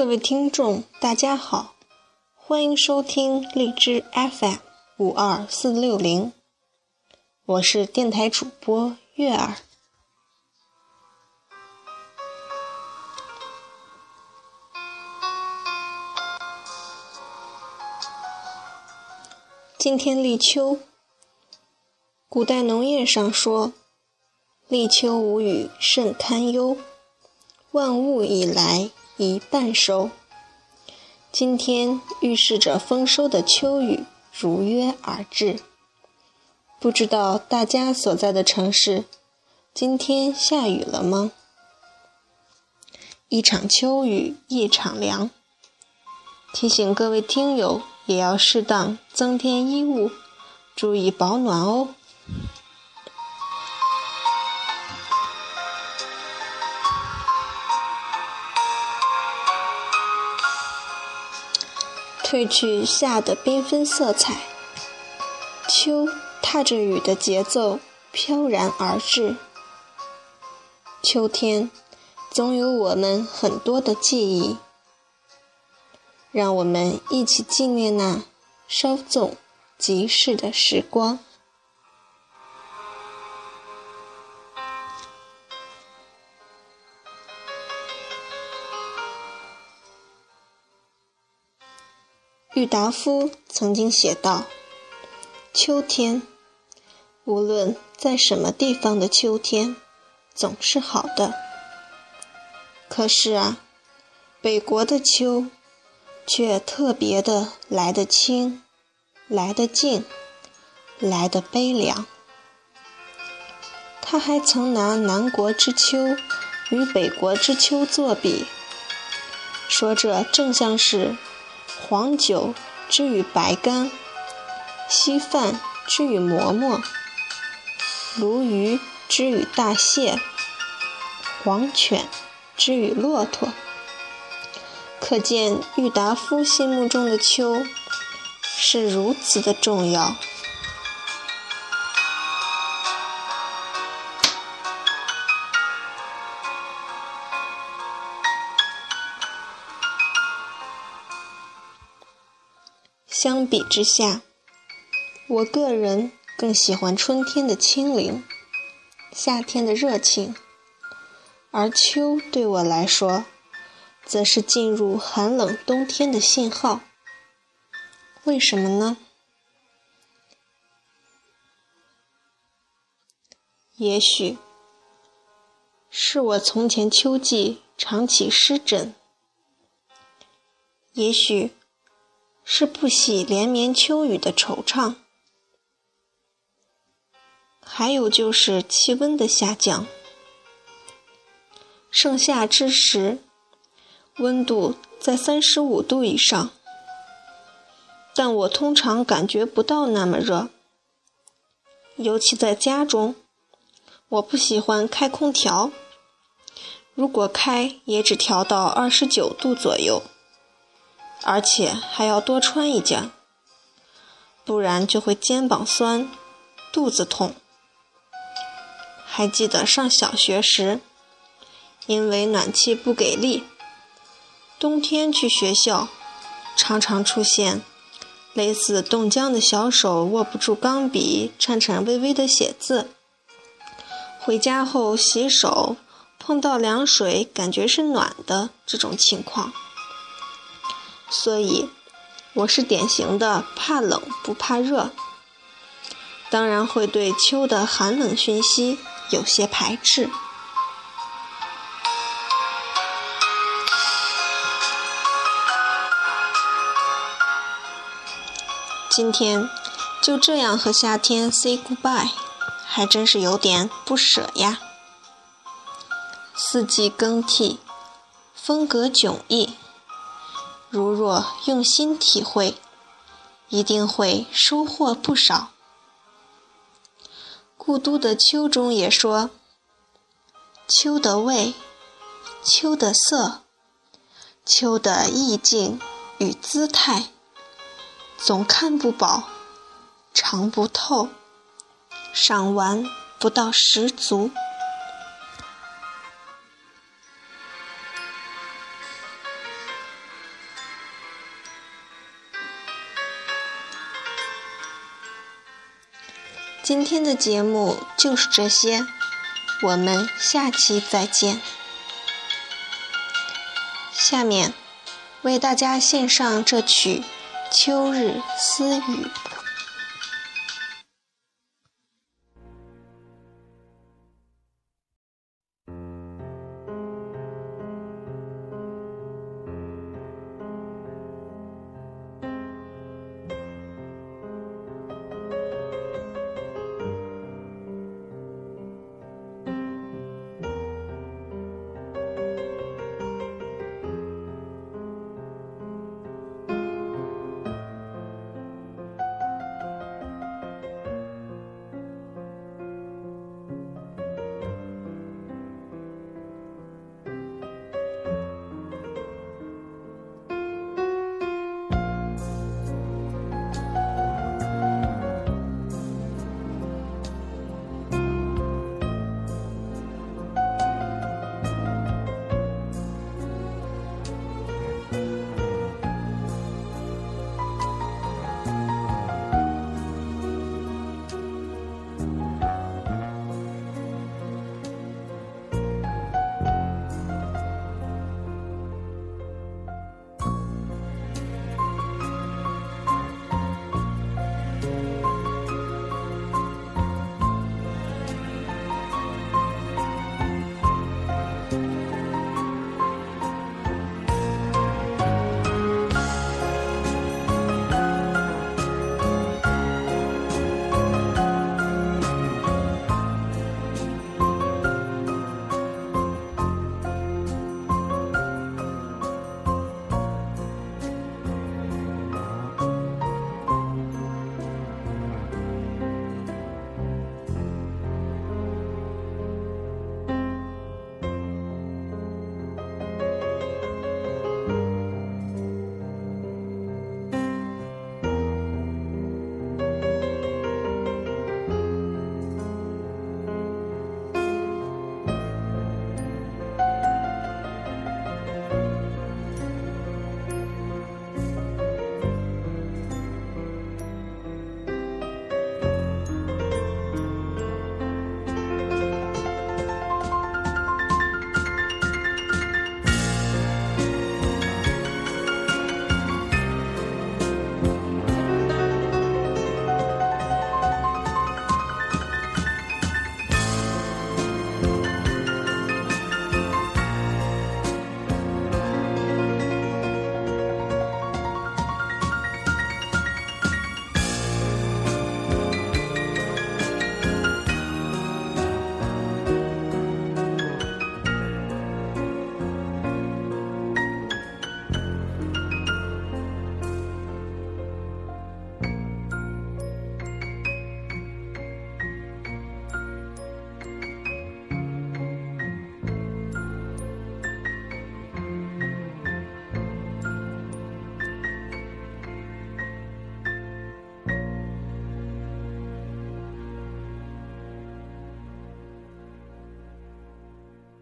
各位听众，大家好，欢迎收听荔枝 FM 五二四六零，我是电台主播月儿。今天立秋，古代农业上说：“立秋无雨甚堪忧，万物以来一半收。”今天预示着丰收的秋雨如约而至。不知道大家所在的城市今天下雨了吗？一场秋雨一场凉，提醒各位听友。也要适当增添衣物，注意保暖哦。褪去夏的缤纷色彩，秋踏着雨的节奏飘然而至。秋天总有我们很多的记忆。让我们一起纪念那稍纵即逝的时光。郁达夫曾经写道：“秋天，无论在什么地方的秋天，总是好的。可是啊，北国的秋。”却特别的来得清，来得静，来得悲凉。他还曾拿南国之秋与北国之秋作比，说这正像是黄酒之与白干，稀饭之与馍馍，鲈鱼之与大蟹，黄犬之与骆驼。可见郁达夫心目中的秋是如此的重要。相比之下，我个人更喜欢春天的清灵，夏天的热情，而秋对我来说。则是进入寒冷冬天的信号。为什么呢？也许是我从前秋季常起湿疹，也许是不喜连绵秋雨的惆怅，还有就是气温的下降。盛夏之时。温度在三十五度以上，但我通常感觉不到那么热。尤其在家中，我不喜欢开空调，如果开也只调到二十九度左右，而且还要多穿一件，不然就会肩膀酸、肚子痛。还记得上小学时，因为暖气不给力。冬天去学校，常常出现类似冻僵的小手握不住钢笔，颤颤巍巍的写字。回家后洗手，碰到凉水感觉是暖的这种情况。所以，我是典型的怕冷不怕热，当然会对秋的寒冷讯息有些排斥。今天就这样和夏天 say goodbye，还真是有点不舍呀。四季更替，风格迥异，如若用心体会，一定会收获不少。故都的秋中也说：“秋的味，秋的色，秋的意境与姿态。”总看不饱，尝不透，赏玩不到十足。今天的节目就是这些，我们下期再见。下面为大家献上这曲《秋日私语》。